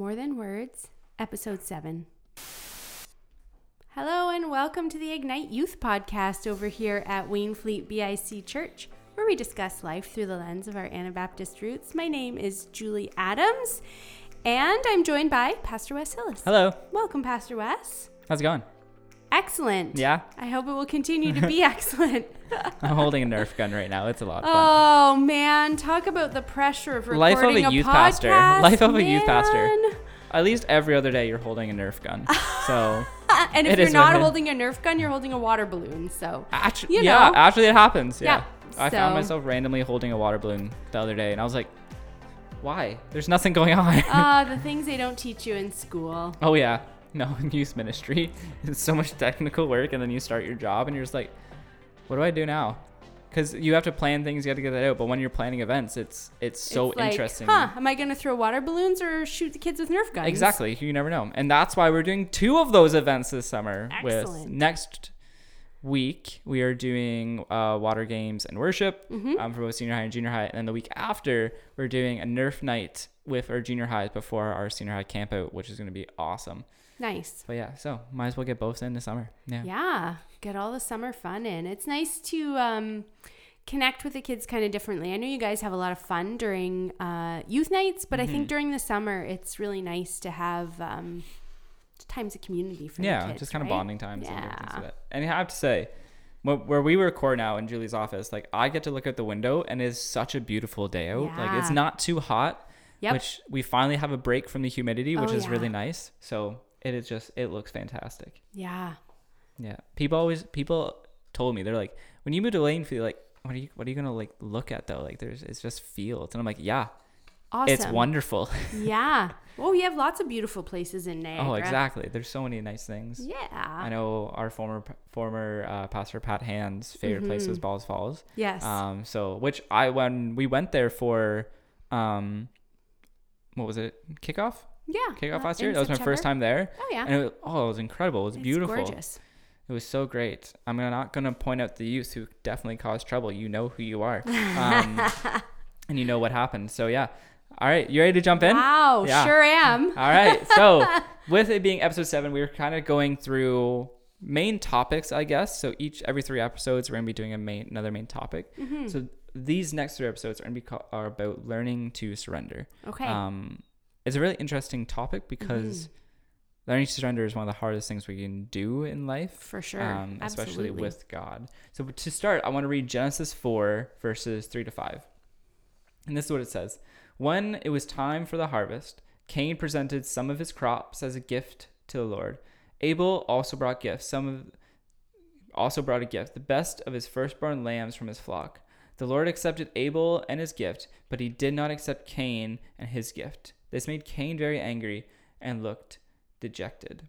More Than Words, Episode 7. Hello, and welcome to the Ignite Youth Podcast over here at Wainfleet BIC Church, where we discuss life through the lens of our Anabaptist roots. My name is Julie Adams, and I'm joined by Pastor Wes Hillis. Hello. Welcome, Pastor Wes. How's it going? Excellent. Yeah. I hope it will continue to be excellent. I'm holding a Nerf gun right now. It's a lot of fun. Oh man, talk about the pressure of recording Life of a youth pastor. Life of a youth pastor. At least every other day you're holding a Nerf gun. So and if you're not holding a Nerf gun, you're holding a water balloon. So actually, You yeah, actually it happens. Yeah. Yeah, I found myself randomly holding a water balloon the other day, and I was like, "Why? There's nothing going on." uh, the things they don't teach you in school. oh yeah, no youth ministry. It's so much technical work, and then you start your job, and you're just like, "What do I do now?" Because you have to plan things, you have to get that out. But when you're planning events, it's it's so It's like, interesting. Huh? Am I going to throw water balloons or shoot the kids with Nerf guns? Exactly. You never know. And that's why we're doing two of those events this summer. With Excellent. next week, we are doing uh, water games and worship Mm-hmm. um, for both senior high and junior high. And then the week after, we're doing a Nerf night with our junior highs before our senior high camp out, which is going to be awesome. Nice. But yeah, so might as well get both in the summer. Yeah. Yeah, get all the summer fun in. It's nice to um, connect with the kids kind of differently. I know you guys have a lot of fun during uh, youth nights, but I Mm-hmm. think during the summer, it's really nice to have um, times of community for Yeah, the kids. just kind of bonding times and Yeah. that. And I have to say, where we record now in Julie's office, like I get to look out the window and it's such a beautiful day out. Like it's not too hot, Yep. which we finally have a break from the humidity, which Oh, is really nice. So it is just it looks fantastic. Yeah. Yeah, people always people told me they're like when you move to Lanefield, like what are you what are you gonna like look at though? Like there's it's just fields, and I'm like yeah, Awesome. it's wonderful. Yeah. Well, we have lots of beautiful places in Niagara. oh, exactly. There's so many nice things. Yeah. I know our former former uh, pastor Pat Hand's favorite place was Balls Falls. Yes. Um, so which I when we went there for, um, what was it? Kickoff? Yeah. Kickoff uh, last year. That was my first time there, Oh yeah. and it was, oh, it was incredible. It was It's beautiful. gorgeous. It was so great. I'm not gonna point out the youth who definitely caused trouble. You know who you are, um, and you know what happened. So yeah. All right, you ready to jump in? Wow. Yeah. Sure am. All right. So, with it being episode seven, we were kind of going through main topics, I guess. So each every three episodes, we're gonna be doing a main another main topic. Mm-hmm. So these next three episodes are gonna be ca- are about learning to surrender. Okay. Um, it's a really interesting topic because Mm-hmm. learning to surrender is one of the hardest things we can do in life. For sure. Um, especially with God. So to start, I want to read Genesis 4, verses 3 to 5. And this is what it says When it was time for the harvest, Cain presented some of his crops as a gift to the Lord. Abel also brought gifts, some of also brought a gift, the best of his firstborn lambs from his flock. The Lord accepted Abel and his gift, but he did not accept Cain and his gift. This made Cain very angry and looked dejected.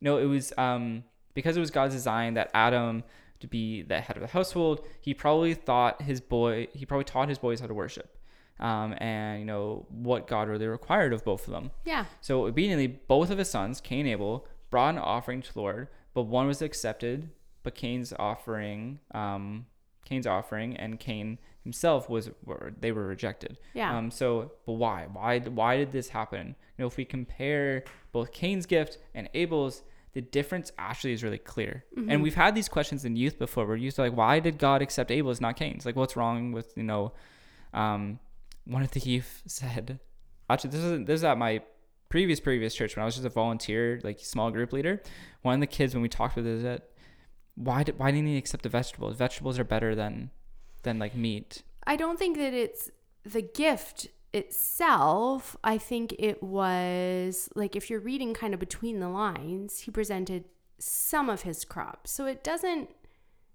No, it was um because it was God's design that Adam to be the head of the household. He probably thought his boy, he probably taught his boys how to worship, um, and you know what God really required of both of them. yeah. So obediently, both of his sons, Cain and Abel, brought an offering to the Lord, but one was accepted, but Cain's offering, um, Cain's offering, and Cain himself was were, they were rejected. Yeah. Um. So, but why? Why? Why did this happen? You know, if we compare both Cain's gift and Abel's, the difference actually is really clear. Mm-hmm. And we've had these questions in youth before. We're used to like, why did God accept Abel's, not Cain's? Like, what's wrong with you know? Um, one of the youth said, actually, this is this is at my previous previous church when I was just a volunteer, like small group leader. One of the kids when we talked with it is that why did why didn't he accept the vegetables? Vegetables are better than than like meat. I don't think that it's the gift itself. I think it was like if you're reading kind of between the lines, he presented some of his crops. So it doesn't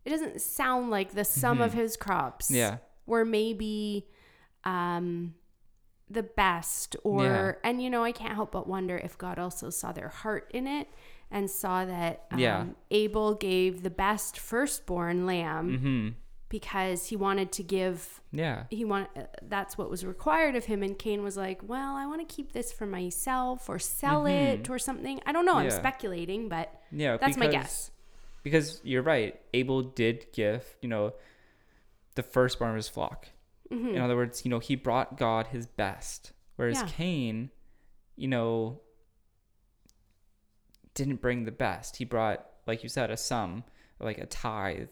it doesn't sound like the sum of his crops Mm-hmm. Yeah. were maybe um the best or Yeah. and you know I can't help but wonder if God also saw their heart in it and saw that um, Yeah. Abel gave the best firstborn lamb Mm-hmm. Because he wanted to give Yeah. he want uh, that's what was required of him and Cain was like well I want to keep this for myself or sell it or something I don't know I'm Mm-hmm. Speculating but Yeah. that's my guess Because you're right. Abel did give, you know, the firstborn of his flock. Mm-hmm. In other words, you know, he brought God his best. Whereas Yeah. Cain you know, didn't bring the best. He brought, like you said, a sum, like a tithe.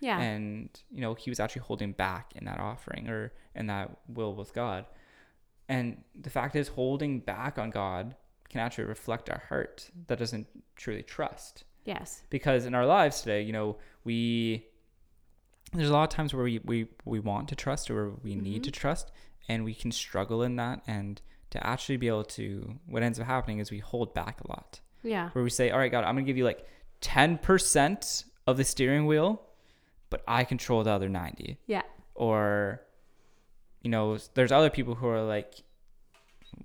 Yeah. And, you know, he was actually holding back in that offering or in that will with God. And the fact is, holding back on God can actually reflect our heart that doesn't truly trust. yes. Because in our lives today, you know, we there's a lot of times where we we, we want to trust or we need mm-hmm. to trust and we can struggle in that and to actually be able to what ends up happening is we hold back a lot Yeah. where we say all right god i'm going to give you like 10% of the steering wheel but i control the other 90 Yeah. or you know there's other people who are like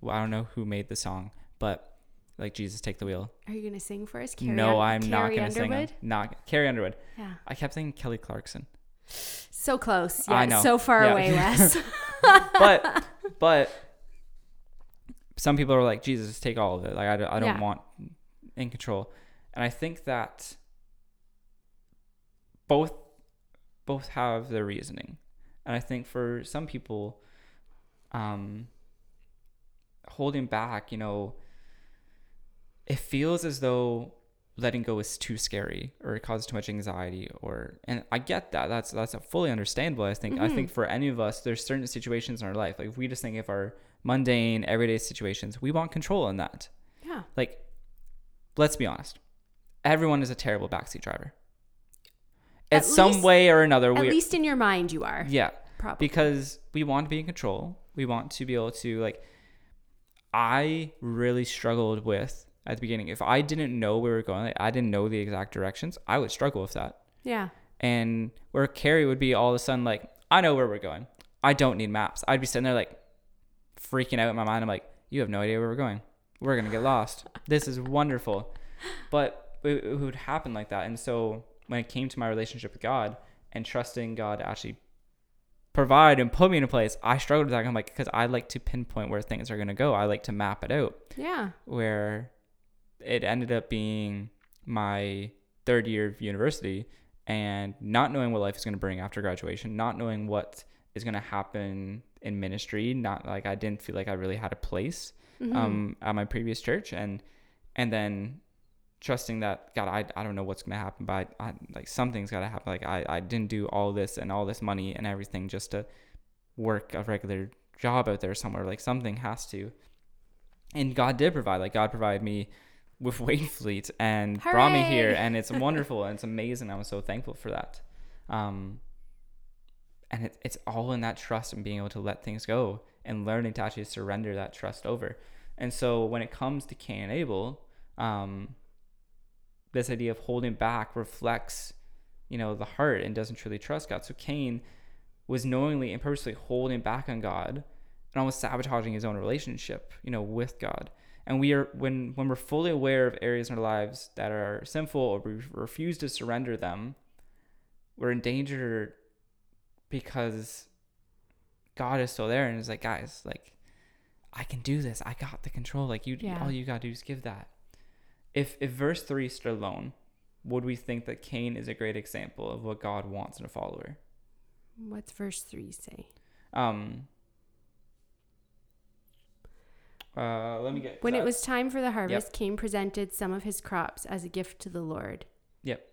well, i don't know who made the song but like jesus take the wheel Are you gonna sing for us? Carrie no i'm not going to sing. Not carrie underwood Yeah. i kept thinking kelly clarkson So close. Yeah. I know. So far Yeah. away, Wes. but but some people are like jesus take all of it like i, don't- I don't Yeah. want in control and i think that both both have their reasoning. And i think for some people um holding back you know it feels as though letting go is too scary or it causes too much anxiety or and i get that. That's that's fully understandable i think. I think for any of us there's certain situations in our life like if we just think of our mundane everyday situations we want control in that. Yeah. like let's be honest. Everyone is a terrible backseat driver At some least- way or another At least in your mind, you are. yeah Probably. because we want to be in control. We want to be able to like. I really struggled with at the beginning. If I didn't know where we were going, like, I didn't know the exact directions. I would struggle with that. yeah. And where Carrie would be all of a sudden like, I know where we're going. I don't need maps. I'd be sitting there like freaking out in my mind. I'm like, you have no idea where we're going. We're gonna get lost. This is wonderful. But it, it would happen like that. And so when it came to my relationship with God and trusting God to actually provide and put me in a place, I struggled with that. I'm like, because I like to pinpoint where things are gonna go. I like to map it out Yeah. where it ended up being my third year of university and not knowing what life is going to bring after graduation, not knowing what is going to happen in ministry, not like I didn't feel like I really had a place Mm-hmm. um, at my previous church, and and then trusting that God, I, I don't know what's going to happen, but I, I, like something's got to happen. Like I, I didn't do all this and all this money and everything just to work a regular job out there somewhere. Like something has to. And God did provide. Like God provided me with Wainfleet and brought me here, and it's wonderful and it's amazing. I'm so thankful for that. Um, and it, it's all in that trust and being able to let things go and learning to actually surrender that trust over. And so when it comes to Cain and Abel, um, this idea of holding back reflects, you know, the heart and doesn't truly trust God. So Cain was knowingly and purposely holding back on God and almost sabotaging his own relationship, you know, with God. And we are when when we're fully aware of areas in our lives that are sinful or we refuse to surrender them, we're in danger because God is still there and is like, guys, like I can do this. I got the control. Like you Yeah. all you gotta do is give that. If if verse three stood alone, would we think that Cain is a great example of what God wants in a follower? What's verse three say? Um uh, let me get When it was time for the harvest, Cain presented some of his crops as a gift to the Lord. Yep.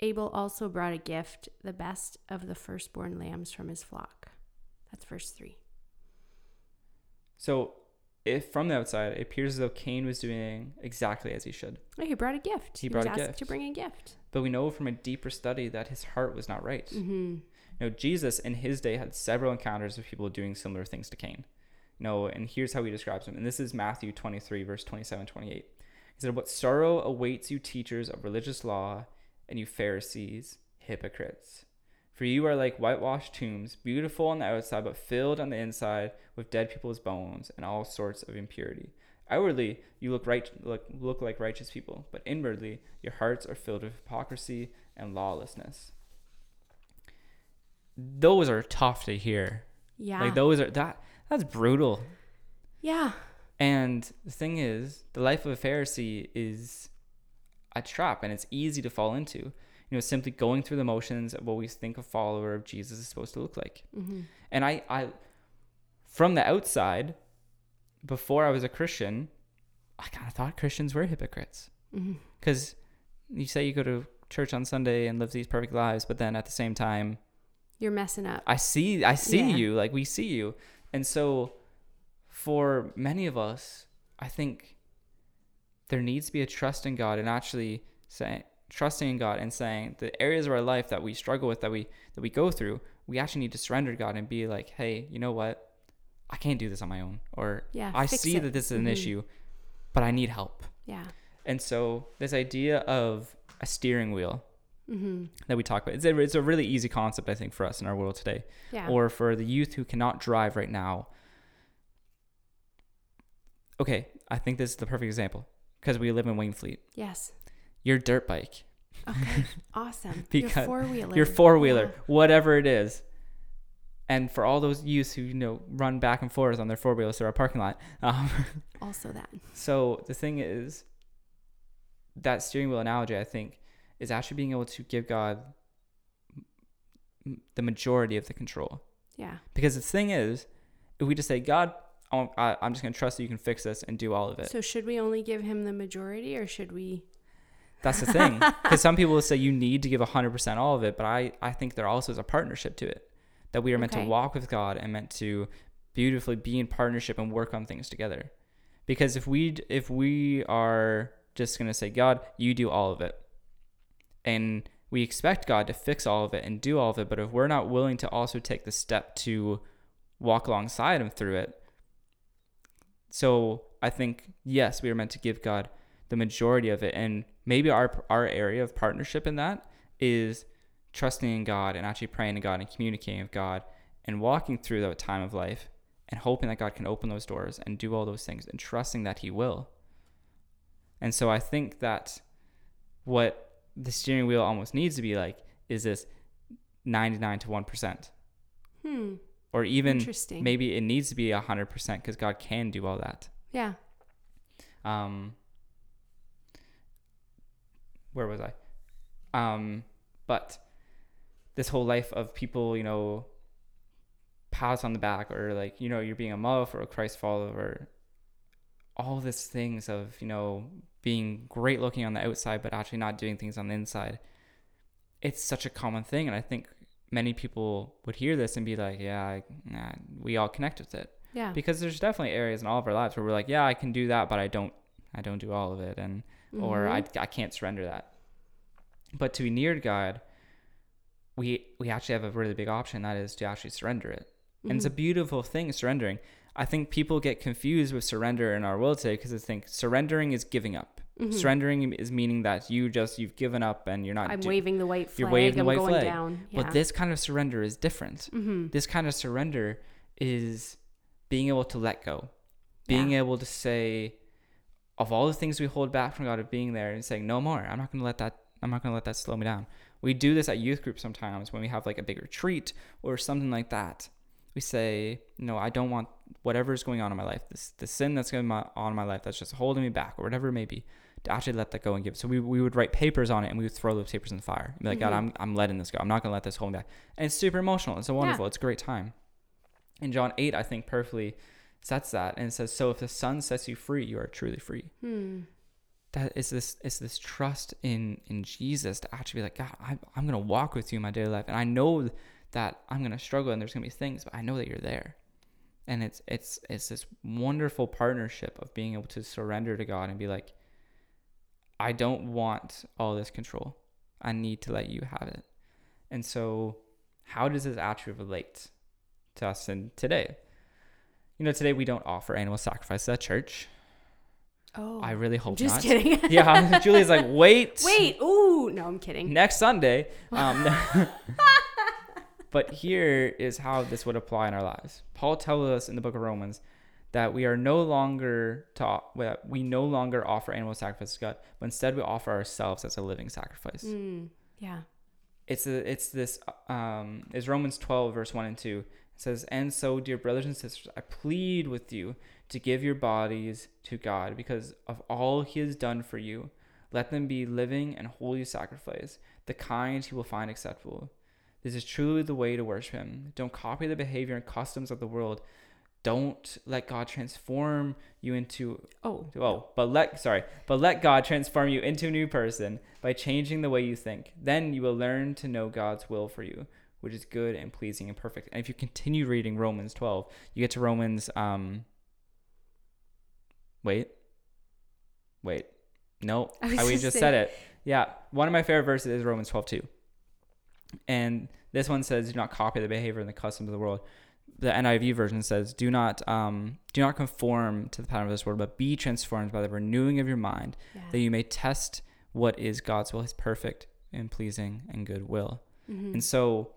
Abel also brought a gift, the best of the firstborn lambs from his flock. That's verse three. So if from the outside it appears as though Cain was doing exactly as he should. Oh, he brought a gift. He was brought a asked gift. to bring a gift. But we know from a deeper study that his heart was not right. Mm-hmm. You know, Jesus in his day had several encounters with people doing similar things to Cain. You know, and here's how he describes them. And this is Matthew 23, verse 27, 28. He said, What sorrow awaits you, teachers of religious law, and you Pharisees, hypocrites. For you are like whitewashed tombs, beautiful on the outside, but filled on the inside with dead people's bones and all sorts of impurity. Outwardly, you look right, look, look like righteous people, but inwardly, your hearts are filled with hypocrisy and lawlessness. Those are tough to hear. Yeah. Like those are that that's brutal. yeah. And the thing is, the life of a Pharisee is a trap and it's easy to fall into. You know, simply going through the motions of what we think a follower of Jesus is supposed to look like. Mm-hmm. And I, I from the outside, before I was a Christian, I kind of thought Christians were hypocrites because you say you go to church on Sunday and live these perfect lives, but then at the same time, You're messing up. I see I see Yeah. you like we see you. And so for many of us, I think there needs to be a trust in God and actually saying trusting in God and saying the areas of our life that we struggle with that we that we go through, we actually need to surrender to God and be like, "Hey, you know what? I can't do this on my own." Or Yeah, I see it. that this is an Mhm. issue, but I need help. Yeah. And so this idea of a steering wheel Mm-hmm. that we talk about, it's a, it's a really easy concept, I think, for us in our world today Yeah. or for the youth who cannot drive right now. Okay, I think this is the perfect example because we live in Wainfleet. yes. Your dirt bike, Okay. awesome. Because- your four wheeler. your four wheeler, whatever it is. And for all those youths who you know run back and forth on their four wheelers through our parking lot, um, Also that. so the thing is, that steering wheel analogy, I think, is actually being able to give God the majority of the control. Yeah. Because the thing is, if we just say, God, I'm just going to trust that you can fix this and do all of it. So should we only give him the majority, or should we? That's the thing. Because some people will say you need to give 100% all of it, but I, I think there also is a partnership to it. That we are meant Okay. to walk with God and meant to beautifully be in partnership and work on things together. Because if we if we are just going to say, God, you do all of it, and we expect God to fix all of it and do all of it, but if we're not willing to also take the step to walk alongside Him through it, so I think yes, we are meant to give God the majority of it, and maybe our our area of partnership in that is trusting in God and actually praying to God and communicating with God and walking through that time of life and hoping that God can open those doors and do all those things and trusting that He will. And so I think that what the steering wheel almost needs to be like is this 99 to 1%. Hmm. Or even maybe it needs to be 100% because God can do all that. Yeah. Um, where was I? Um, but this whole life of people, you know, pats on the back or like, you know, you're being a muff or a Christ follower, all these things of, you know, being great looking on the outside, but actually not doing things on the inside. It's such a common thing. And I think many people would hear this and be like, yeah, I, nah, we all connect with it Yeah. because there's definitely areas in all of our lives where we're like, yeah, I can do that, but I don't, I don't do all of it, and or I. I can't surrender that. But to be near to God, we we actually have a really big option that is to actually surrender it, and it's a Mhm. beautiful thing surrendering. I think people get confused with surrender in our world today because they think surrendering is giving up. Mhm. Surrendering is meaning that you just you've given up and you're not. I'm do- waving the white flag. You're waving the I'm white going flag. down. Yeah. But this kind of surrender is different Mm-hmm. this kind of surrender is being able to let go being Yeah. able to say of all the things we hold back from god of being there and saying no more. I'm not going to let that i'm not going to let that slow me down. We do this at youth group sometimes when we have like a big retreat or something like that. We say no i don't want whatever's going on in my life this the sin that's going on in my life that's just holding me back or whatever it may be to actually let that go and give so we, we would write papers on it and we would throw those papers in the fire and be like god Mhm. I'm, I'm letting this go. I'm not going to let this hold me back. And it's super emotional. It's so wonderful it's a great time. In john 8 i think perfectly sets that and it says so if the son sets you free you are truly free. Hmm. that is this is this trust in in jesus to actually be like god i'm, I'm gonna walk with you in my daily life and i know that i'm gonna struggle and there's gonna be things but i know that you're there. And it's it's it's this wonderful partnership of being able to surrender to god and be like i don't want all this control. I need to let you have it. And so how does this actually relate to us in today you know today we don't offer animal sacrifices at church Oh. i really hope just not kidding. yeah julie's like wait Wait. Ooh. No, I'm kidding. next sunday um, but here is how this would apply in our lives paul tells us in the book of romans that we are no longer taught that we no longer offer animal sacrifices to god but instead we offer ourselves as a living sacrifice Mm. Yeah. it's a, it's this um is Romans 12 verse 1 and 2 it says and so dear brothers and sisters I plead with you to give your bodies to God because of all he has done for you. Let them be living and holy sacrifice the kind he will find acceptable. This is truly the way to worship him. Don't copy the behavior and customs of the world. Don't let God transform you into Oh. oh, but let sorry, but let God transform you into a new person by changing the way you think. Then you will learn to know God's will for you, which is good and pleasing and perfect. And if you continue reading Romans 12, you get to Romans um wait. Wait. No, I I, we just saying- said it. Yeah, one of my favorite verses is Romans 12 too. And this one says, "Do not copy the behavior and the customs of the world." The NIV version says, "Do not um, do not conform to the pattern of this world, but be transformed by the renewing of your mind, Yeah. that you may test what is God's will, His perfect and pleasing and good will." Mhm. And so,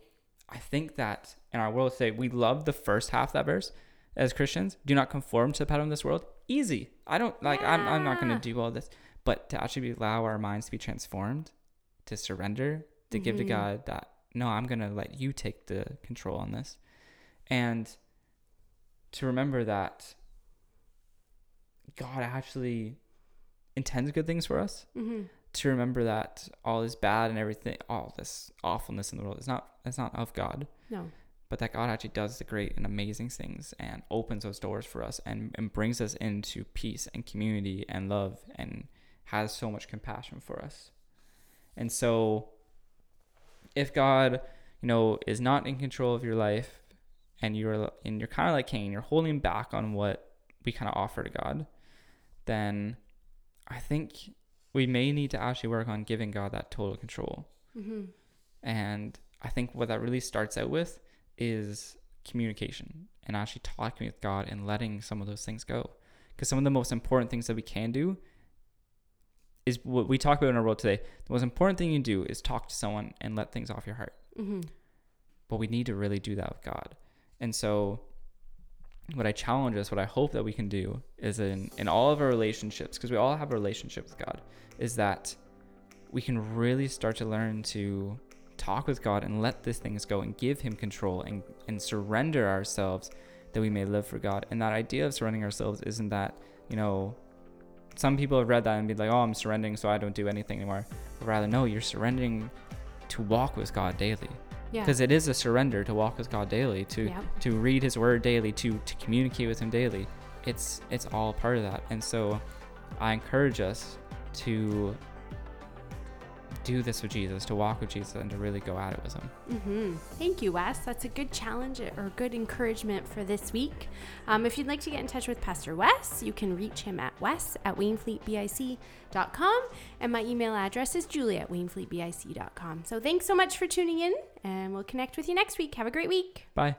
I think that in our world today, we love the first half of that verse as Christians. Do not conform to the pattern of this world. Easy. I don't like. I'm. I'm not going to do all this, but to actually allow our minds to be transformed, to surrender, to give to Mhm. God that no, I'm going to let you take the control on this, and to remember that God actually intends good things for us Mhm. To remember that all is bad and everything, all this awfulness in the world is not it's not of God, No. but that God actually does the great and amazing things and opens those doors for us and, and brings us into peace and community and love and has so much compassion for us. And so if God, you know, is not in control of your life and you're and you're kind of like Cain, you're holding back on what we kind of offer to God, then I think we may need to actually work on giving God that total control. Mhm. And I think what that really starts out with is communication and actually talking with God and letting some of those things go. Because some of the most important things that we can do is what we talk about in our world today. The most important thing you do is talk to someone and let things off your heart. Mhm. But we need to really do that with God. And so what I challenge us, what I hope that we can do is in, in all of our relationships, because we all have a relationship with God, is that we can really start to learn to talk with God and let these things go and give Him control and, and surrender ourselves that we may live for God. And that idea of surrendering ourselves isn't that, you know, some people have read that and be like, oh, I'm surrendering so I don't do anything anymore. But rather, no, you're surrendering to walk with God daily Yeah. because it is a surrender to walk with God daily, to Yep. to read His Word daily, to to communicate with Him daily. It's it's all part of that, and so I encourage us to do this with Jesus, to walk with Jesus, and to really go at it with Him. hmm Thank you, Wes. That's a good challenge or good encouragement for this week. Um, if you'd like to get in touch with Pastor Wes, you can reach him at wes at wainfleetbic.com. And my email address is julie at wainfleetbic.com. So thanks so much for tuning in, and we'll connect with you next week. Have a great week. Bye.